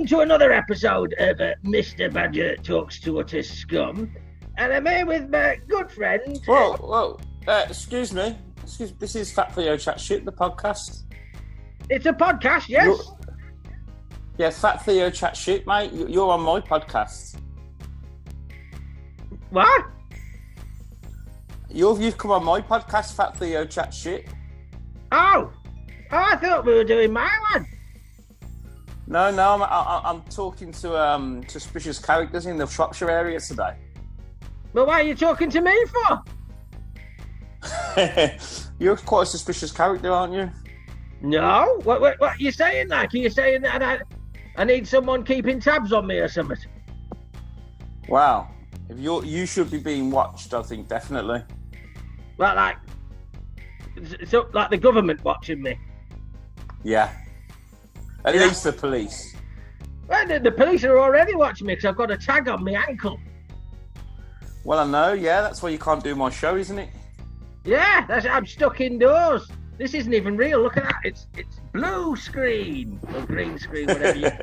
welcome to another episode of uh, Mr. Badger Talks to Utter Scum. And I'm here with my good friend. Whoa, whoa. Uh, excuse me. Excuse This is Fat Theo Chat Shit, the podcast. It's a podcast, yes? You're- Yeah, Fat Theo Chat Shit, mate. You- You're on my podcast. What? You've, you've come on my podcast, Fat Theo Chat Shit. Oh. oh, I thought we were doing my one. No, no, I'm, I, I'm talking to um, suspicious characters in the Shropshire area today. But why are you talking to me for? You're quite a suspicious character, aren't you? No. What, what, what are you saying, like? Are you saying that I, I need someone keeping tabs on me or something? Wow. If you're, you should be being watched, I think, definitely. Well, like, so, like the government watching me. Yeah. At Yeah. least the police. Well, the, the police are already watching me because I've got a tag on my ankle. Well, I know, yeah, that's why you can't do my show, isn't it? Yeah, that's I'm stuck indoors. This isn't even real. Look at that. It's it's blue screen or green screen, whatever you.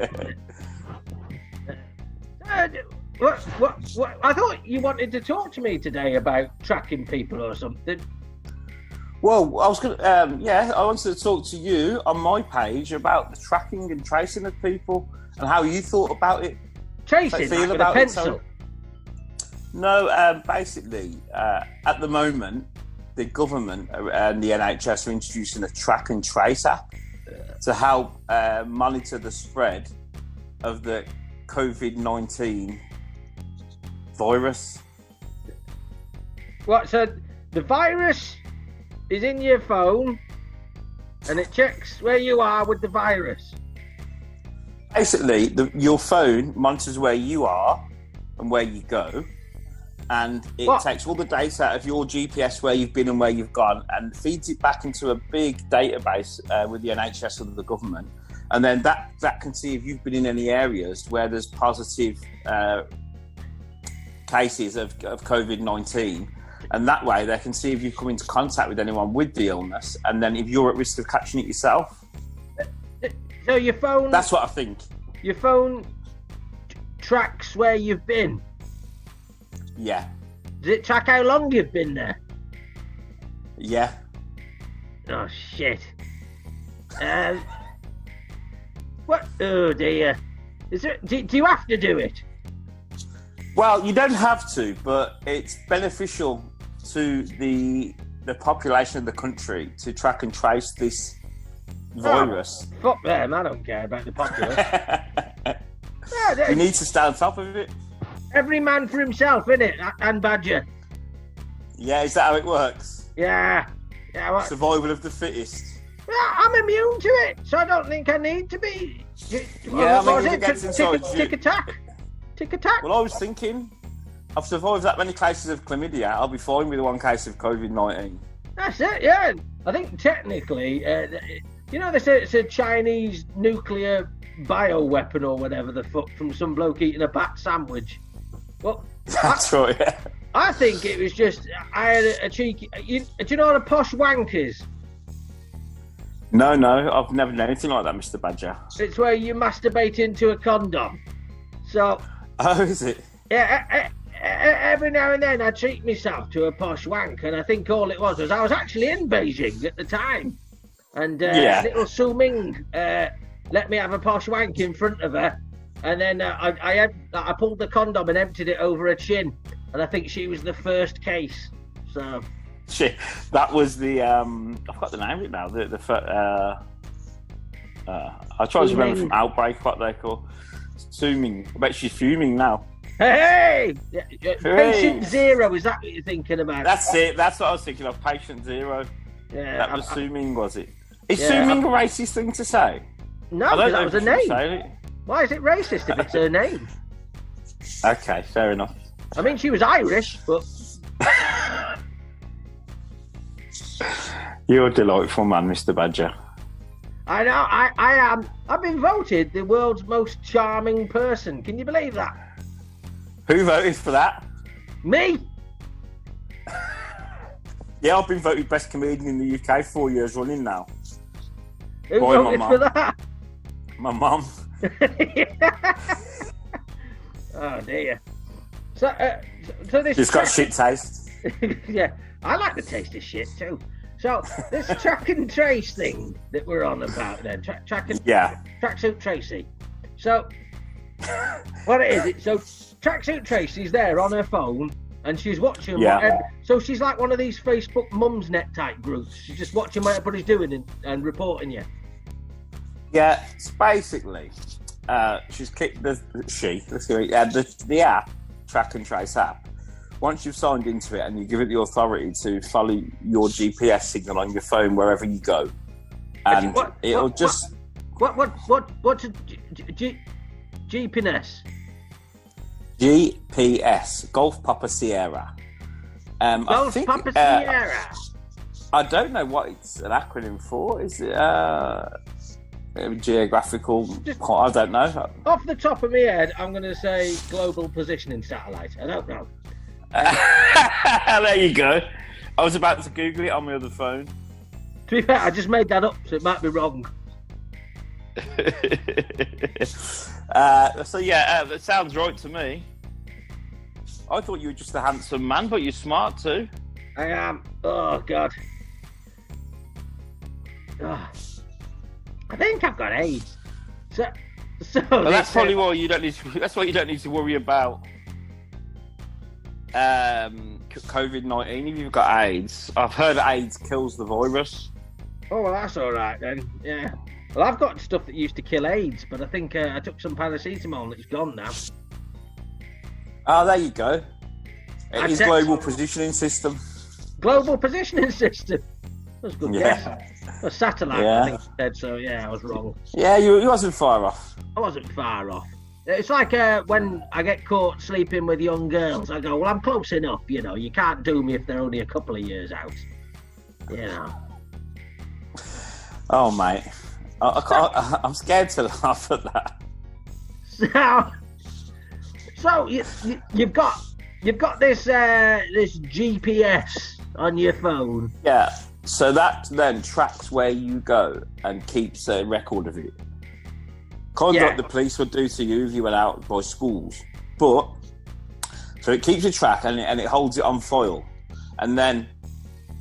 Uh, what, what, what, I thought you wanted to talk to me today about tracking people or something. Well, I was going to, um, yeah, I wanted to talk to you on my page about the tracking and tracing of people and how you thought about it. Tracing feel like a about it, pencil. sorry. No, um, basically, uh, at the moment, the government and the NHS are introducing a track and trace app to help uh, monitor the spread of the COVID 19 virus. What? So the virus is in your phone, and it checks where you are with the virus. Basically, the, your phone monitors where you are and where you go, and it What? takes all the data of your GPS where you've been and where you've gone, and feeds it back into a big database uh, with the NHS or the government, and then that that can see if you've been in any areas where there's positive uh, cases of, of COVID nineteen. And that way, they can see if you've come into contact with anyone with the illness, and then if you're at risk of catching it yourself. So your phone, That's what I think. your phone t- tracks where you've been. Yeah, Does it track how long you've been there? yeah. Oh shit. Um, what? Oh dear. Is it? Do, do you have to do it? Well, you don't have to, but it's beneficial to the the population of the country to track and trace this oh, virus. Fuck them. I don't care about the populace. yeah, you need to stay on top of it. every man for himself, innit? And Badger. Yeah, is that how it works? Yeah. Yeah. What? Survival of the fittest. Yeah, I'm immune to it, so I don't think I need to be. Yeah, what I mean, it? it gets Tick- inside tick, you- tick attack. Tick attack. Well, I was thinking, I've survived that many cases of chlamydia. I'll be fine with one case of COVID nineteen. That's it, yeah. I think technically, uh, you know, they say it's a Chinese nuclear bioweapon or whatever the fuck from some bloke eating a bat sandwich. Well, That's right. Yeah. I think it was just I had a, a cheeky. You, do you know what a posh wank is? No, no, I've never done anything like that, Mister Badger. It's where you masturbate into a condom. So Oh, is it? yeah, e- e- e- every now and then I treat myself to a posh wank, and I think all it was was I was actually in Beijing at the time, and uh, Yeah. little Su Ming uh, let me have a posh wank in front of her, and then uh, I I, I pulled the condom and emptied it over her chin, and I think she was the first case. So Shit, that was the um. I forgot the name of it now. The the uh, uh, I try to remember from Outbreak what they call Suming. I bet she's fuming now. Hey, Hey. patient zero is that what you're thinking about? That's it. That's what I was thinking of. Patient zero. yeah, That was I- Suming, was it? Is Yeah, Suming a racist thing to say? no, that was a name. Why is it racist if it's her name? Okay, fair enough. I mean, she was Irish, but You're a delightful man, Mr. Badger. I know I, I am. I've been voted the world's most charming person. Can you believe that? Who voted for that? Me? Yeah, I've been voted best comedian in the UK four years running now. Who Boy, voted for that? My mum. oh dear. So, uh, so this It's got shit taste. yeah, I like the taste of shit too. So this track and trace thing that we're on about then, tra- track and Yeah. tracksuit Tracy. So what it is, it, so tracksuit Tracy's there on her phone and she's watching Yeah. whatever. So she's like one of these Facebook mums net type groups. She's just watching what everybody's doing and, and reporting you. Yeah, it's basically, uh, she's kicked the she. Let's go. Yeah, the the app, track and trace app. Once you've signed into it and you give it the authority to follow your GPS signal on your phone wherever you go, and What- it'll what- just What what what what's a G, G, G, GPNS? GPS Golf Papa Sierra. Um, I Golf think, Papa uh, Sierra. I don't know what it's an acronym for. Is it uh, geographical? Just- I don't know. Off the top of my head, I'm going to say global positioning satellite. I don't know. there you go. I was about to Google it on my other phone. To be fair, I just made that up, so it might be wrong. uh, so yeah, uh, that sounds right to me. I thought you were just a handsome man, but you're smart too. I am. Oh God. Oh, I think I've got AIDS. So, so But that's probably why you don't need. To, that's why you don't need to worry about um, COVID nineteen. If you've got AIDS, I've heard AIDS kills the virus. Oh well, that's all right then. Yeah. Well, I've got stuff that used to kill AIDS, but I think uh, I took some paracetamol and it's gone now. Oh, there you go. It is global positioning system. Global positioning system. That's a good guess. A satellite, Yeah. I think it said. So yeah, I was wrong. yeah, you, you wasn't far off. I wasn't far off. It's like uh, when I get caught sleeping with young girls. I go, well, I'm close enough. You know, you can't do me if they're only a couple of years out. You know. Oh, mate, I, I'm scared to laugh at that. So, so you, you, you've got you've got this uh, this GPS on your phone. Yeah. So that then tracks where you go and keeps a record of it. Kind of Yeah. like the police would do to you if you went out by schools. But so it keeps a track and it, and it holds it on file. And then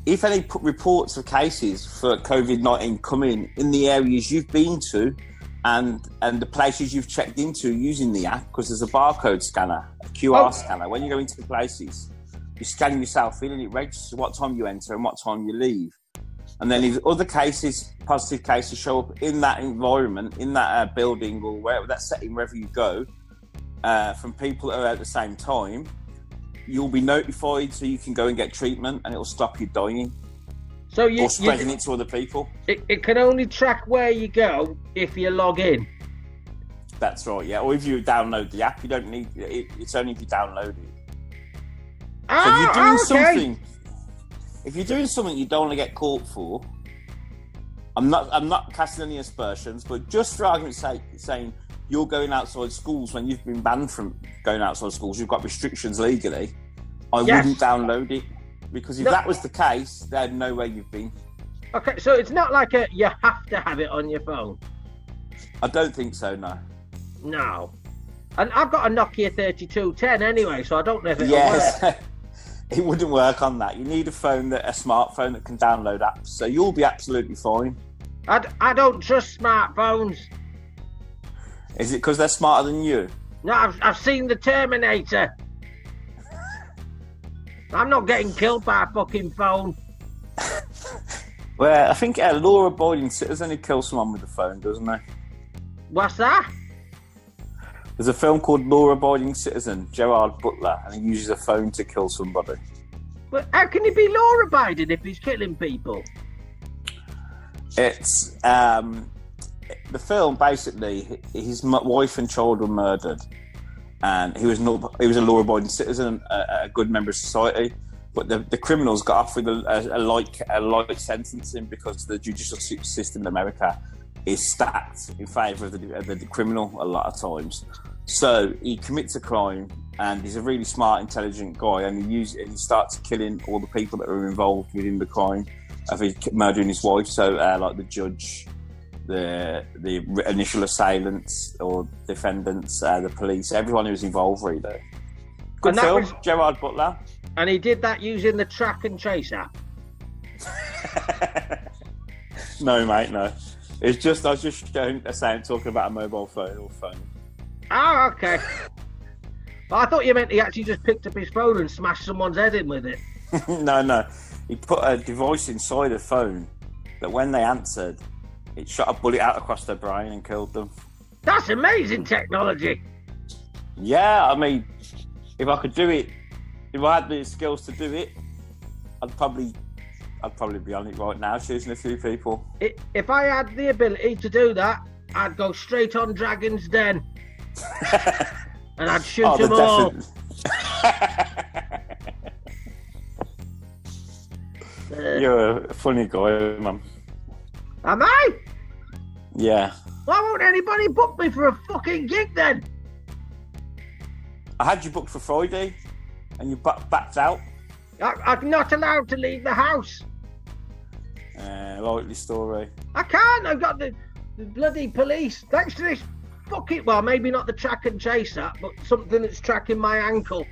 if any p- reports of cases for COVID nineteen come in in the areas you've been to and and the places you've checked into using the app, because there's a barcode scanner, a QR Oh. scanner. When you go into the places, you scan yourself in and it registers what time you enter and what time you leave. And then if other cases, positive cases show up in that environment, in that uh, building or wherever that setting, wherever you go, uh, from people that are at the same time, you'll be notified so you can go and get treatment and it'll stop you dying So you, or spreading you it to other people. it, it can only track where you go if you log in. That's right, yeah. Or if you download the app, you don't need it. It's only if you download it. So if Ah, you're doing okay. something, if you're doing something you don't want to get caught for, I'm not. I'm not casting any aspersions, but just for argument's sake, saying you're going outside schools when you've been banned from going outside schools, you've got restrictions legally. I Yes. wouldn't download it because if No. that was the case, they'd know where you've been. Okay, so it's not like a you have to have it on your phone. I don't think so. No. No. And I've got a Nokia 3210 anyway, so I don't know if it'll work. Yes. it wouldn't work on that. You need a phone that a smartphone that can download apps. So you'll be absolutely fine. I, d- I don't trust smartphones. Is it because they're smarter than you? No, I've, I've seen the Terminator. I'm not getting killed by a fucking phone. Well, I think a law-abiding citizen who kills someone with a phone, doesn't he? What's that? There's a film called Law-Abiding Citizen, Gerard Butler, and he uses a phone to kill somebody. But how can he be law abiding if he's killing people? It's um, the film basically. His wife and child were murdered, and he was not. He was a law-abiding citizen, a, a good member of society. But the, the criminals got off with a, a, a light a light sentencing because the judicial system in America is stacked in favour of the, of the criminal a lot of times. So he commits a crime, and he's a really smart, intelligent guy, and he use and he starts killing all the people that are involved within the crime of his murdering his wife. So, uh, like the judge, the the initial assailants or defendants, uh, the police, everyone who was involved. Really, good And film. was- Gerard Butler. And he did that using the track and trace app. no, mate, no. It's just I was just showing a sound talking about a mobile phone or phone. Oh, okay. But I thought you meant he actually just picked up his phone and smashed someone's head in with it. no, no. He put a device inside a phone that when they answered, it shot a bullet out across their brain and killed them. That's amazing technology. Yeah, I mean, if I could do it, if I had the skills to do it, I'd probably, I'd probably be on it right now, shooting a few people. If I had the ability to do that, I'd go straight on Dragon's Den and I'd shoot Oh, them the all. Uh, You're a funny guy, man. am I? Yeah, Why won't anybody book me for a fucking gig then? I had you booked for Friday, and you ba- backed out. I, I'm not allowed to leave the house. Uh, likely story. I can't. I've got the, the bloody police. Thanks to this fucking. Well, maybe not the track and chase app, but something that's tracking my ankle.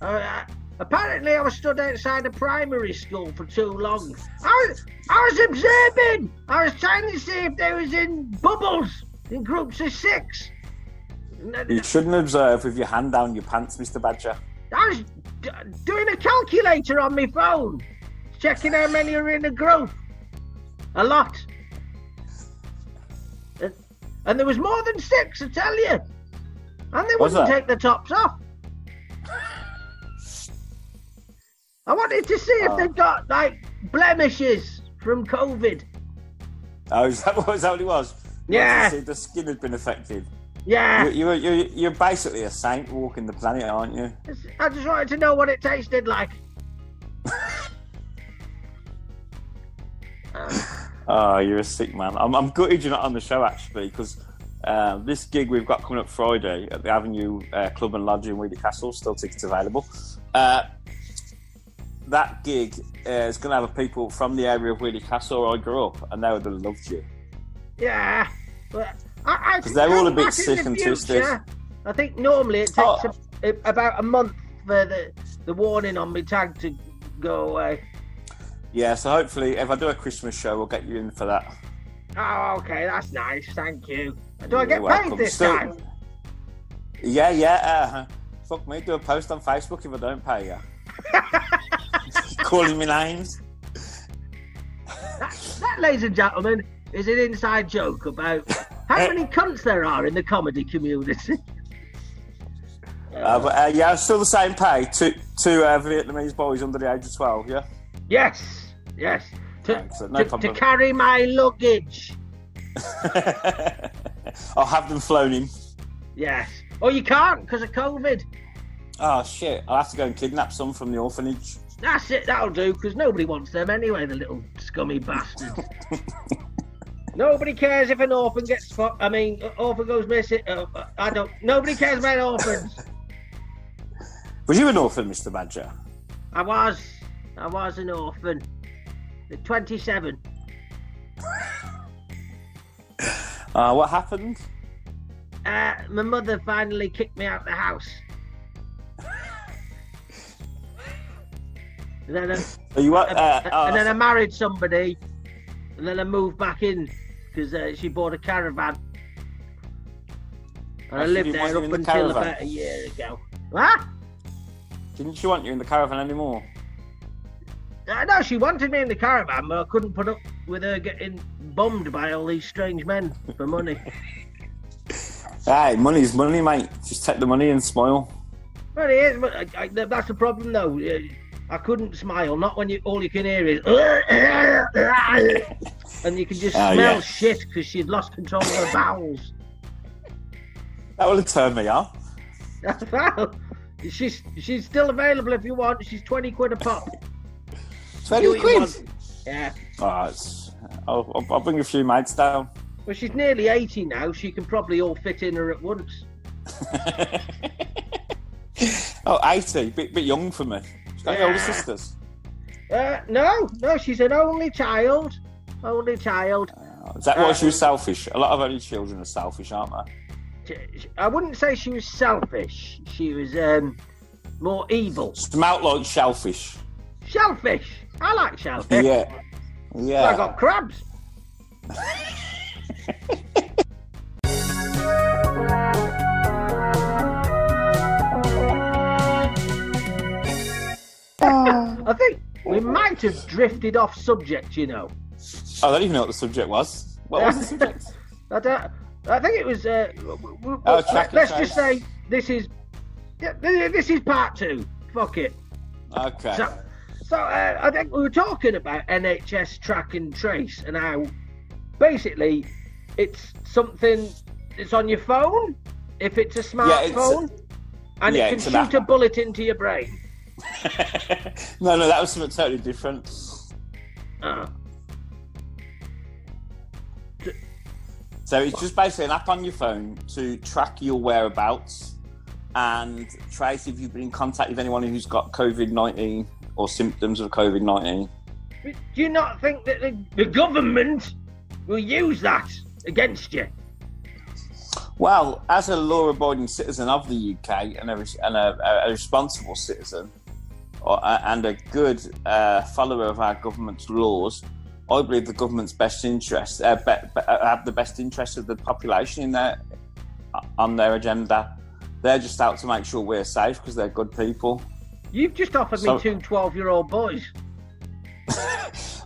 Uh, apparently, I was stood outside a primary school for too long. I was, I was observing. I was trying to see if they was in bubbles in groups of six. You shouldn't observe with your hand down your pants, Mr. Badger. I was d- doing a calculator on my phone, checking how many are in a group. A lot. And, there was more than six, I tell you. And they Was wouldn't take the tops off. I wanted to see if Oh. they'd got like blemishes from COVID. Oh, is that, was that what it was? You Yeah. to see The skin had been affected. Yeah, You're, you're, you're, basically a saint walking the planet, aren't you? I just wanted to know what it tasted like. Oh, you're a sick man. I'm, I'm gutted you're not on the show actually because uh, this gig we've got coming up Friday at the Avenue uh, Club and Lodge in Weedy Castle, still tickets available. Uh, that gig uh, is going to have people from the area of Weedy Castle where I grew up, and they would have loved you. Yeah, but I, I 'Cause they're all a bit sick and twisted. I think normally it takes Oh. a, about a month for the, the warning on my tag to go away. Yeah, so hopefully, if I do a Christmas show, we'll get you in for that. Oh, okay, that's nice. Thank you. Do I You're get welcome. paid this Still- time? Yeah, yeah. Uh, fuck me, do a post on Facebook if I don't pay you. Calling me names. That, that, ladies and gentlemen, is an inside joke about how many cunts there are in the comedy community. Uh, but uh, yeah, still the same pay. Two, two uh, Vietnamese boys under the age of 12, yeah? yes, yes. To, no to, to carry my luggage. I'll have them flown in. Yes. Oh, you can't because of COVID. Oh, shit. I'll have to go and kidnap some from the orphanage. That's it, that'll do, because nobody wants them anyway, the little scummy bastards. nobody cares if an orphan gets fucked. I mean, orphan goes missing. Uh, uh, I don't. Nobody cares about orphans. Was you an orphan, Mr. Badger? I was. I was an orphan. At 27. Uh, what happened? Uh, my mother finally kicked me out of the house. And then, I, you, uh, uh, oh, and then I married somebody, and then I moved back in because uh, she bought a caravan. And I Oh, lived there up the until about a year ago. What? Didn't she want you in the caravan anymore? Uh, no, she wanted me in the caravan, but I couldn't put up with her getting bummed by all these strange men for money. Hey, money's money, mate. Just take the money and smile. well, it is, but I, I, that's the problem, though. I couldn't smile, not when you all you can hear is, and you can just Oh, smell yeah. shit because she'd lost control of her bowels. That will have turned me off. well, she's she's still available if you want. She's twenty quid a pop. 20 You- you quid? Yeah. Oh, I'll, I'll, I'll bring a few mates down. Well, she's nearly eighty now. She can probably all fit in her at once. oh, 80. Bit, bit young for me. She's got any older sisters? Uh, no, no, she's an only child. Only child. Is that why Uh, she was selfish? A lot of only children are selfish, aren't they? I wouldn't say she was selfish. She was um, more evil. Smelt like shellfish. Shellfish. I like shellfish. Yeah. Yeah. I got crabs. I think we might have drifted off subject, you know. I don't even know what the subject was. What was the subject? I, don't, I think it was. Uh, Oh, let- let's just say this is. Yeah, this is part two. Fuck it. Okay. So, so uh, I think we were talking about NHS track and trace and how basically it's something that's on your phone if it's a Yeah, smartphone and yeah, it can shoot a bullet into your brain. no, no, that was something totally different. Uh, So it's just basically an app on your phone to track your whereabouts and trace if you've been in contact with anyone who's got COVID 19 or symptoms of COVID 19. do you not think that the, the government will use that against you? Well, as a law abiding citizen of the UK and a, and a, a responsible citizen or, and a good uh, follower of our government's laws, I believe the government's best interest uh, be, be, uh, have the best interest of the population in their on their agenda. They're just out to make sure we're safe because they're good people. You've just offered So- me two 12 year old boys.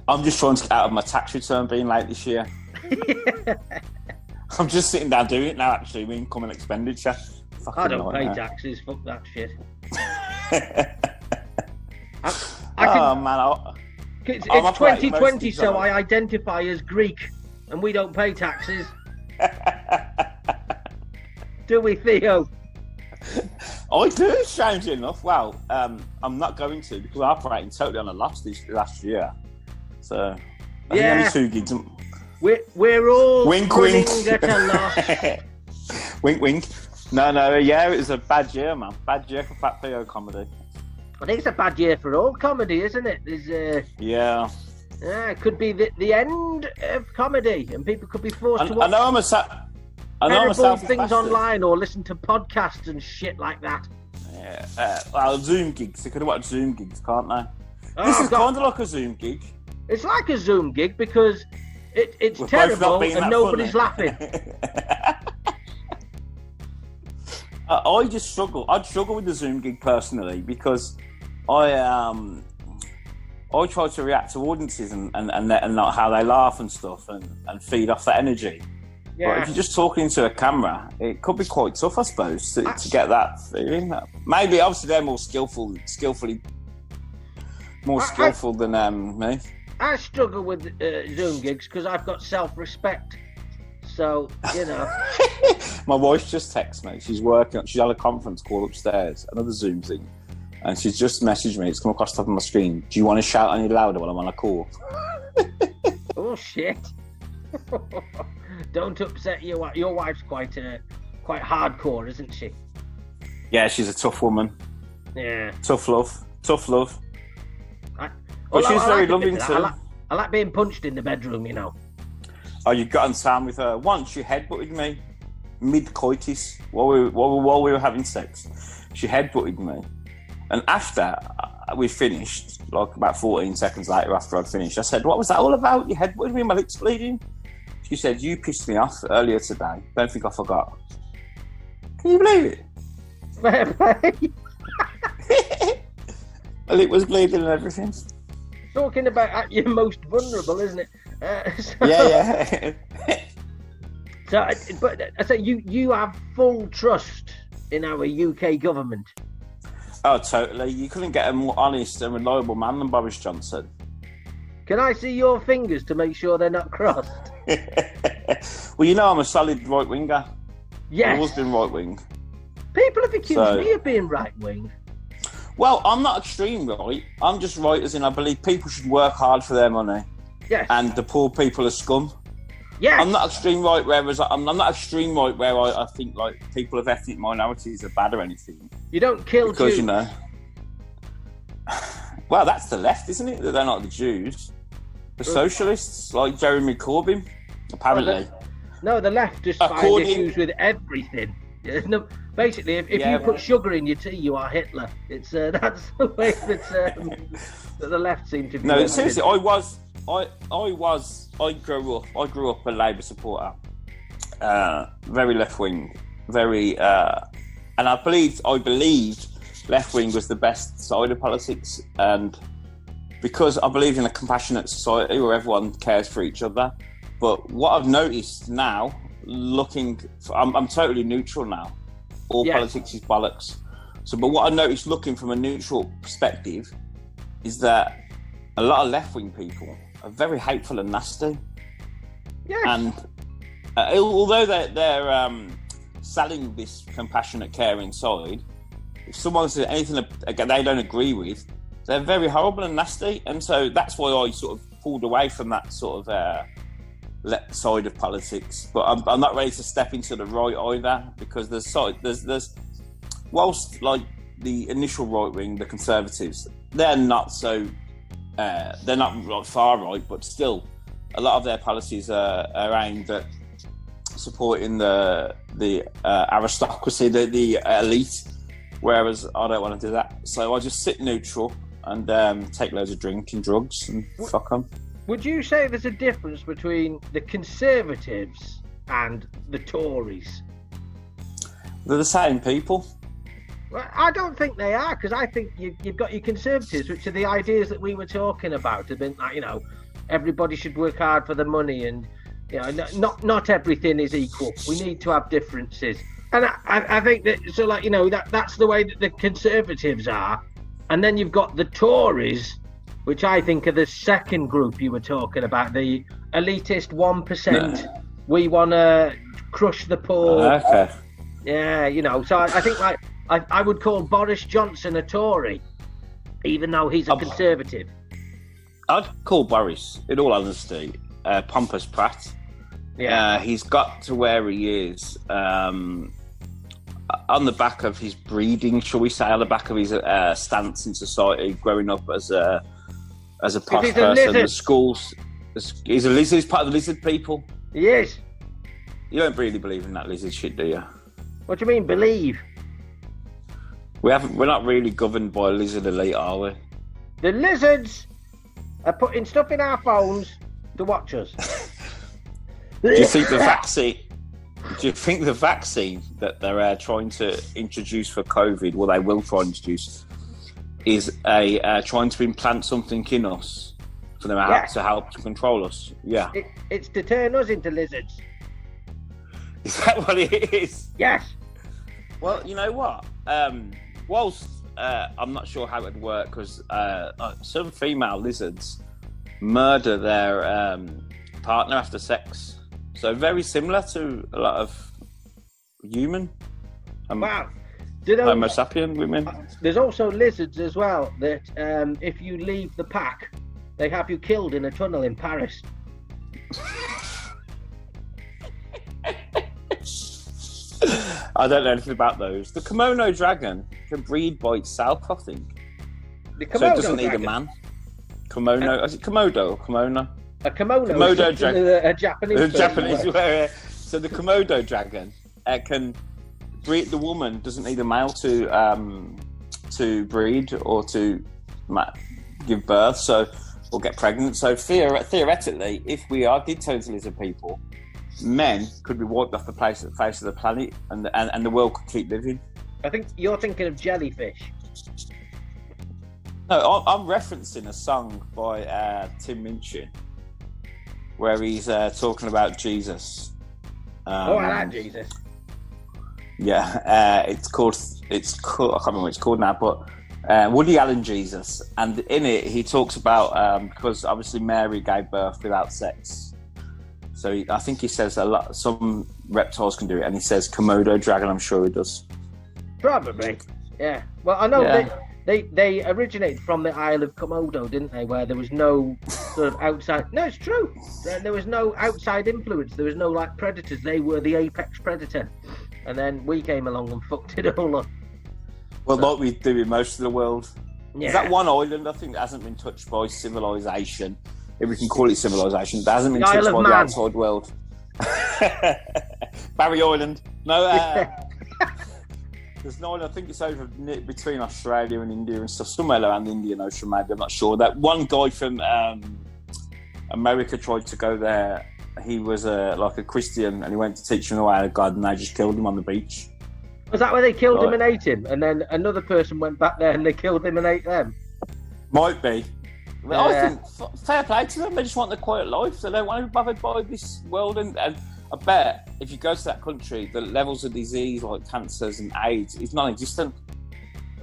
I'm just trying to get out of my tax return being late this year. I'm just sitting down doing it now. Actually, income and expenditure. Fucking I don't pay taxes. Fuck that shit. I, I can, oh man, I, It's, I'm it's 2020, so I identify as Greek, and we don't pay taxes, do we, Theo? I do, strangely enough. Well, um, I'm not going to because I'm operating totally on a loss this last year. So, I Yeah. two gigs. We're, we're all Wink, wink. at a loss. wink, wink. No, no, yeah, it was a bad year, man. Bad year for Fat Theo comedy. I think it's a bad year for all comedy, isn't it? There's, uh, Yeah. yeah, it could be the, the end of comedy, and people could be forced I, to I watch know I'm a sa- I know I'm a terrible things bastard. online or listen to podcasts and shit like that. Yeah. Uh, well, Zoom gigs. They could have watched Zoom gigs, can't they? Oh, this is kind of like a Zoom gig. It's like a Zoom gig because it, it's We're terrible and nobody's funny. laughing. Uh, I just struggle. I'd struggle with the Zoom gig personally because I um I try to react to audiences and and, and, and not how they laugh and stuff and, and feed off that energy. But Yeah. if you're just talking to a camera, it could be quite tough, I suppose, to, to get that feeling. Maybe obviously they're more skillful, skillfully more I- I- skillful than um, me. I struggle with uh, Zoom gigs because I've got self-respect. So you know, My wife just texted me. She's working. She's on a conference call upstairs, another Zoom thing, and she's just messaged me. It's come across the top of my screen. Do you want to shout any louder while I'm on a call? oh shit! Don't upset your wife. Your wife's quite uh, quite hardcore, isn't she? Yeah, she's a tough woman. Yeah. Tough love. Tough love. I, But Well, she's I- I very like loving too. I like, I like being punched in the bedroom, you know. Oh, you got on Sam with her once. She headbutted me mid coitus while we while, while we were having sex. She headbutted me, and after we finished, like about 14 seconds later, after I'd finished, I said, "What was that all about? You headbutted me, my lips bleeding." She said, "You pissed me off earlier today. Don't think I forgot." Can you believe it? Fair play. My lip was bleeding and everything. Talking about at your most vulnerable, isn't it? Uh, so, Yeah, yeah. So, but I say you you have full trust in our UK government. Oh, totally. You couldn't get a more honest and reliable man than Boris Johnson. Can I see your fingers to make sure they're not crossed? well, you know I'm a solid right winger. I've Yes. always been right wing. People have accused So- me of being right wing. Well, I'm not extreme right. I'm just right as in I believe people should work hard for their money, Yes. and the poor people are scum. yes. I'm not extreme right, whereas I'm, I'm not extreme right where I, I think like people of ethnic minorities are bad or anything you don't kill because Jews. you know. Well, that's the left, isn't it? That they're not the Jews. The socialists, like Jeremy Corbyn, Apparently. No, the left just find According- issues with everything. No, basically, if, if Yeah, you put sugar in your tea, you are Hitler. It's uh, that's the way that, um, that the left seem to. Be no, seriously. I was, I, I was, I grew up, I grew up a Labour supporter, uh, very left wing, very, uh, and I believed, I believed left wing was the best side of politics, and because I believe in a compassionate society where everyone cares for each other. But what I've noticed now, looking, I'm, I'm totally neutral now. All Yes. politics is bollocks. So, but what I noticed looking from a neutral perspective is that a lot of left wing people are very hateful and nasty. Yes. And uh, although they're, they're um, selling this compassionate, caring side, if someone says anything they don't agree with, they're very horrible and nasty. And so that's why I sort of pulled away from that sort of uh, left side of politics. But I'm, I'm not ready to step into the right either because there's side there's there's whilst like the initial right wing, the Conservatives, they're not so uh, they're not far right, but still, a lot of their policies are, are aimed at supporting the the uh, aristocracy, the, the elite. Whereas I don't want to do that, so I just sit neutral and um, take loads of drink and drugs and fuck them. Would you say there's a difference between the Conservatives and the Tories? They're the same people. Well, I don't think they are because I think you, you've got your Conservatives, which are the ideas that we were talking about. Have been like you know, everybody should work hard for the money, and you know, not not everything is equal. We need to have differences, and I, I I think that so like you know that that's the way that the Conservatives are, and then you've got the Tories, which I think are the second group you were talking about, the elitist one percent. We want to crush the poor. Okay. Yeah, you know, so I, I think like I, I would call Boris Johnson a Tory, even though he's a Um, Conservative. I'd call Boris, in all honesty, uh, pompous prat. Yeah, Uh, he's got to where he is um, on the back of his breeding, shall we say, on the back of his uh, stance in society, growing up as a as a posh he's a person. The schools, he's a lizard. He's part of the lizard people. he is. You don't really believe in that lizard shit, do you? What do you mean, believe? We haven't. We're not really governed by a lizard elite, are we? The lizards are putting stuff in our phones to watch us. Do you think the vaccine? Do you think the vaccine that they're uh, trying to introduce for COVID, well, they will try and introduce, is a uh, trying to implant something in us for them Yeah. to help to control us? Yeah, It, it's to turn us into lizards. is that what it is? Yes. Well, you know what? Um, whilst uh, I'm not sure how it would work because uh, uh, some female lizards murder their um, partner after sex, so very similar to a lot of human. Um, Wow. Those, Homo sapien women. there's also lizards as well that um, if you leave the pack, they have you killed in a tunnel in Paris. I don't know anything about those. The kimono dragon can breed by itself, I think. The so it doesn't need a man. Kimono, is it Komodo or kimono? A kimono. Komodo dragon. that A Japanese. The person Japanese wear. So the Komodo dragon uh, can breed. The woman doesn't need a male to um, to breed or to give birth, so or get pregnant. So theor- theoretically, if we are did turn to lizard people, men could be wiped off the face, the face of the planet, and, and and the world could keep living. I think you're thinking of jellyfish. No, I- I'm referencing a song by uh, Tim Minchin where he's uh, talking about Jesus. Um, oh, I like Jesus. Yeah, uh, it's called. It's called. I can't remember what it's called now, but uh, Woody Allen Jesus, and in it he talks about um, because obviously Mary gave birth without sex. So he, I think he says a lot. Some reptiles can do it, and he says Komodo dragon. I'm sure he does. Probably. Yeah. Well, I know Yeah. They they originated from the Isle of Komodo, didn't they? Where there was no sort of outside. No, it's true. There, was no outside influence. There was no like predators. They were the apex predator, and then we came along and fucked it all up. Well, like we do in most of the world. Yeah. Is that one island I think that hasn't been touched by civilization? If we can call it civilization, that hasn't been The touched by the outside world. Barry Island. No, uh, there's no. I think it's over between Australia and India and stuff. Somewhere around the Indian Ocean, maybe. I'm not sure. That one guy from um, America tried to go there. He was uh, like a Christian, and he went to teach them the way of God, and they just killed him on the beach. Was that where they killed him and ate him? And then another person went back there and they killed him and ate them? Might be. But I think fair play to them. They just want the quiet life. They don't want to be bothered by this world. And, and I bet if you go to that country, the levels of disease like cancers and AIDS is non-existent.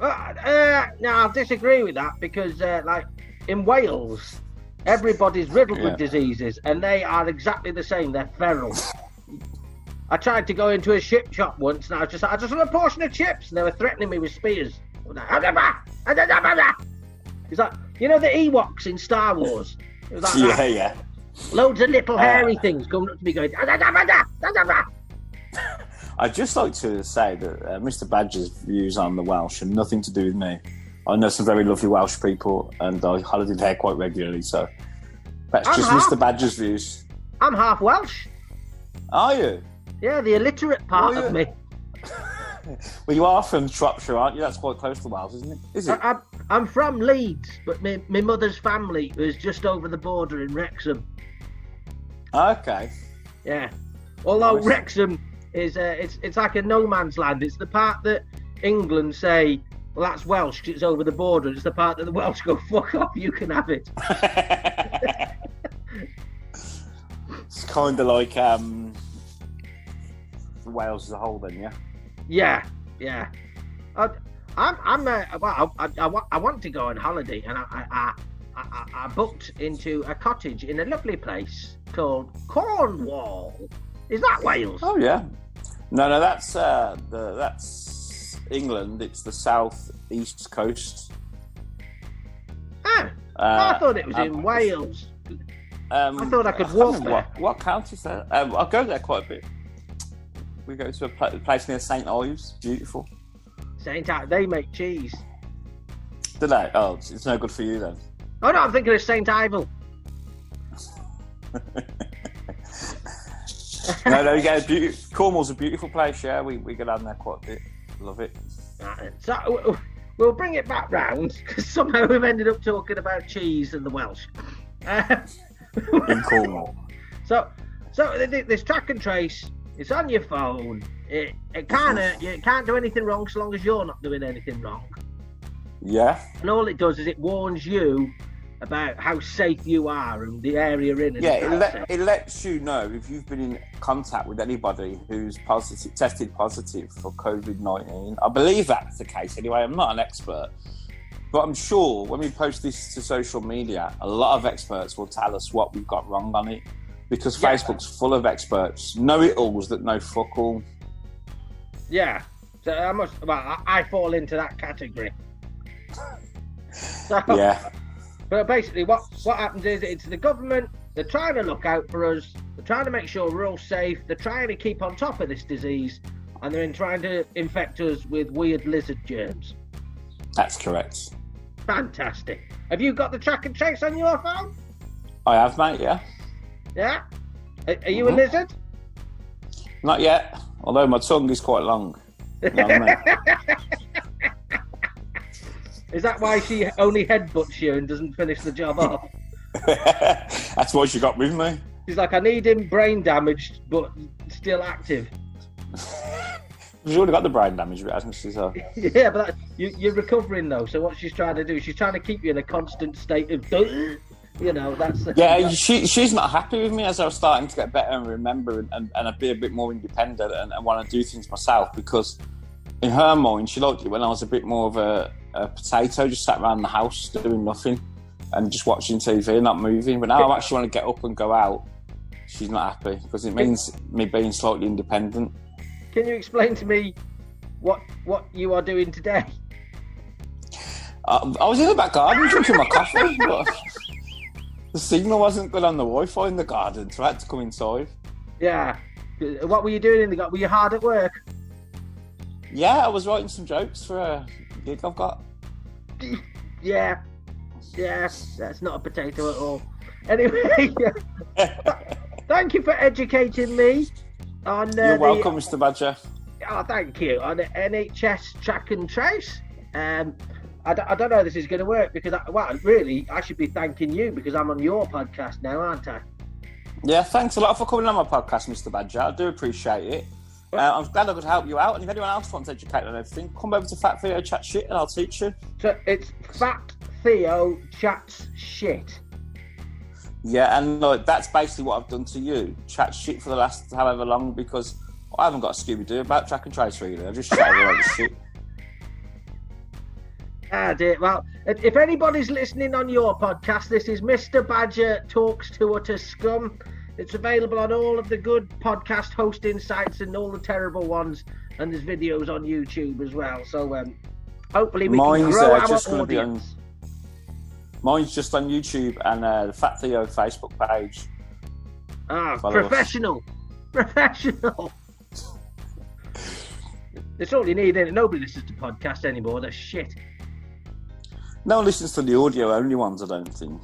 Uh, uh, no, I'll disagree with that because, uh, like, in Wales, everybody's riddled Yeah. with diseases and they are exactly the same. They're feral. I tried to go into a ship shop once and I was just like, I just want a portion of chips. And they were threatening me with spears. I was like, It's like, you know, the Ewoks in Star Wars? It was like Yeah, that. yeah. Loads of little hairy Uh, things coming up to me going, I'd just like to say that uh, Mr. Badger's views on the Welsh have nothing to do with me. I know some very lovely Welsh people, and I holiday there quite regularly. So that's I'm just half- Mr. Badger's views. I'm half Welsh. Are you? Yeah, the illiterate part of me. Well, you are from Shropshire, aren't you? That's quite close to Wales, isn't it? Is it? I, I'm from Leeds, but my, my mother's family is just over the border in Wrexham. Okay. Yeah. Although Nice. Wrexham is uh, it's it's like a no man's land. It's the part that England say, well, that's Welsh it's over the border. It's the part that the Welsh go, fuck off, you can have it. it's kind of like um, Wales as a whole, then, yeah. Yeah, yeah. I, I'm, I'm, uh, well, I, I, I, I want to go on holiday, and I, I, I, I, I booked into a cottage in a lovely place called Cornwall. Is that Wales? Oh yeah. No, no, that's uh, the that's England. It's the south east coast. Ah, Uh, I thought it was um, in Wales. Um, I thought I could walk remember there. What, what county is that? Um, I go there quite a bit. We go to a pla- place near St Ives. Beautiful. Saint Ives, they make cheese. Do they? Oh, it's, no good for you then. Oh no, I'm thinking of Saint Ivel. No, no, you go. Beauty- Cornwall's a beautiful place. Yeah, we, we go down there quite a bit. Love it. Right, So we'll bring it back round because somehow we've ended up talking about cheese and the Welsh. Uh, In Cornwall. so, so th- th- this track and trace, it's on your phone. It, it of you can't do anything wrong so long as you're not doing anything wrong. Yeah. And all it does is it warns you about how safe you are and the area in. And Yeah, it, let, it lets you know if you've been in contact with anybody who's positive, tested positive for COVID 19. I believe that's the case anyway. I'm not an expert, but I'm sure when we post this to social media, a lot of experts will tell us what we've got wrong on it because Yeah. Facebook's full of experts, know it alls that know fuck all. Yeah. So I must. Well, I, I fall into that category. So, Yeah, But basically, what what happens is it's the government. They're trying to look out for us. They're trying to make sure we're all safe. They're trying to keep on top of this disease, and they're trying to infect us with weird lizard germs. that's correct. Fantastic. Have you got the track and trace on your phone? I have, mate, yeah. Yeah. Are, are you a Mhm. lizard? Not yet, although my tongue is quite long. You know what I mean? Is that why she only headbutts you and doesn't finish the job off? that's why she got with me. She's like, I need him brain damaged but still active. She's already got the brain damage, hasn't she? So. Yeah, but that, you, you're recovering though. So what she's trying to do, she's trying to keep you in a constant state of, you know, that's Yeah, she she's not happy with me as I was starting to get better and remember and, and, and be a bit more independent and, and want to do things myself because in her mind she liked it when I was a bit more of a, a potato, just sat around the house doing nothing and just watching TV, not moving. But now I actually want to get up and go out. She's not happy because it means me being slightly independent. Can you explain to me what what you are doing today? I, I was in the back garden drinking my coffee, but the signal wasn't good on the Wi-Fi in the garden, so I had to come inside. Yeah. What were you doing in the garden? Were you hard at work? Yeah, I was writing some jokes for a gig I've got. Yeah. Yes, That's not a potato at all. Anyway, thank you for educating me. on uh, You're the- welcome, Mr. Badger. Oh, thank you. On the NHS track and trace. Um, I, d- I don't know how this is going to work because, I, well, really, I should be thanking you because I'm on your podcast now, aren't I? Yeah, thanks a lot for coming on my podcast, Mr. Badger. I do appreciate it. Uh, I'm glad I could help you out. And if anyone else wants to educate on everything, come over to Fat Theo Chat Shit and I'll teach you. So it's Fat Theo chats shit. Yeah, and like, that's basically what I've done to you. Chat shit for the last however long because I haven't got a Scooby Doo about track and trace really. I just chat all over shit. Ah, dear. Well, if if anybody's listening on your podcast, this is Mr. Badger Talks to Utter Scum. It's available on all of the good podcast hosting sites and all the terrible ones, and there's videos on YouTube as well. So um, hopefully we can Mine's, grow uh, our just gonna be on- audience. Mine's just on YouTube and uh, the Fat Theo Facebook page. Ah, Follow us. professional, professional. It's all you need, is Nobody listens to podcasts anymore. They're shit. No one listens to the audio only ones, I don't think.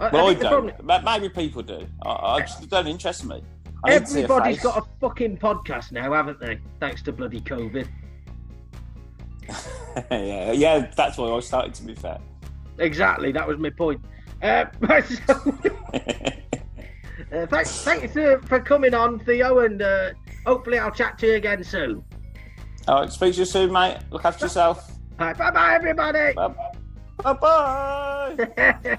I- Well, I, don't. problem- Maybe people do. I, I just don't interest me. I need to a got a fucking podcast now, haven't they? Thanks to bloody COVID. yeah, yeah, that's why I started. To be fair. Exactly, that was my point. Uh, so, uh, thanks, thanks uh, for coming on, Theo, and uh, hopefully I'll chat to you again soon. All right, speak to you soon, mate. Look after yourself. Bye bye, everybody. Bye bye.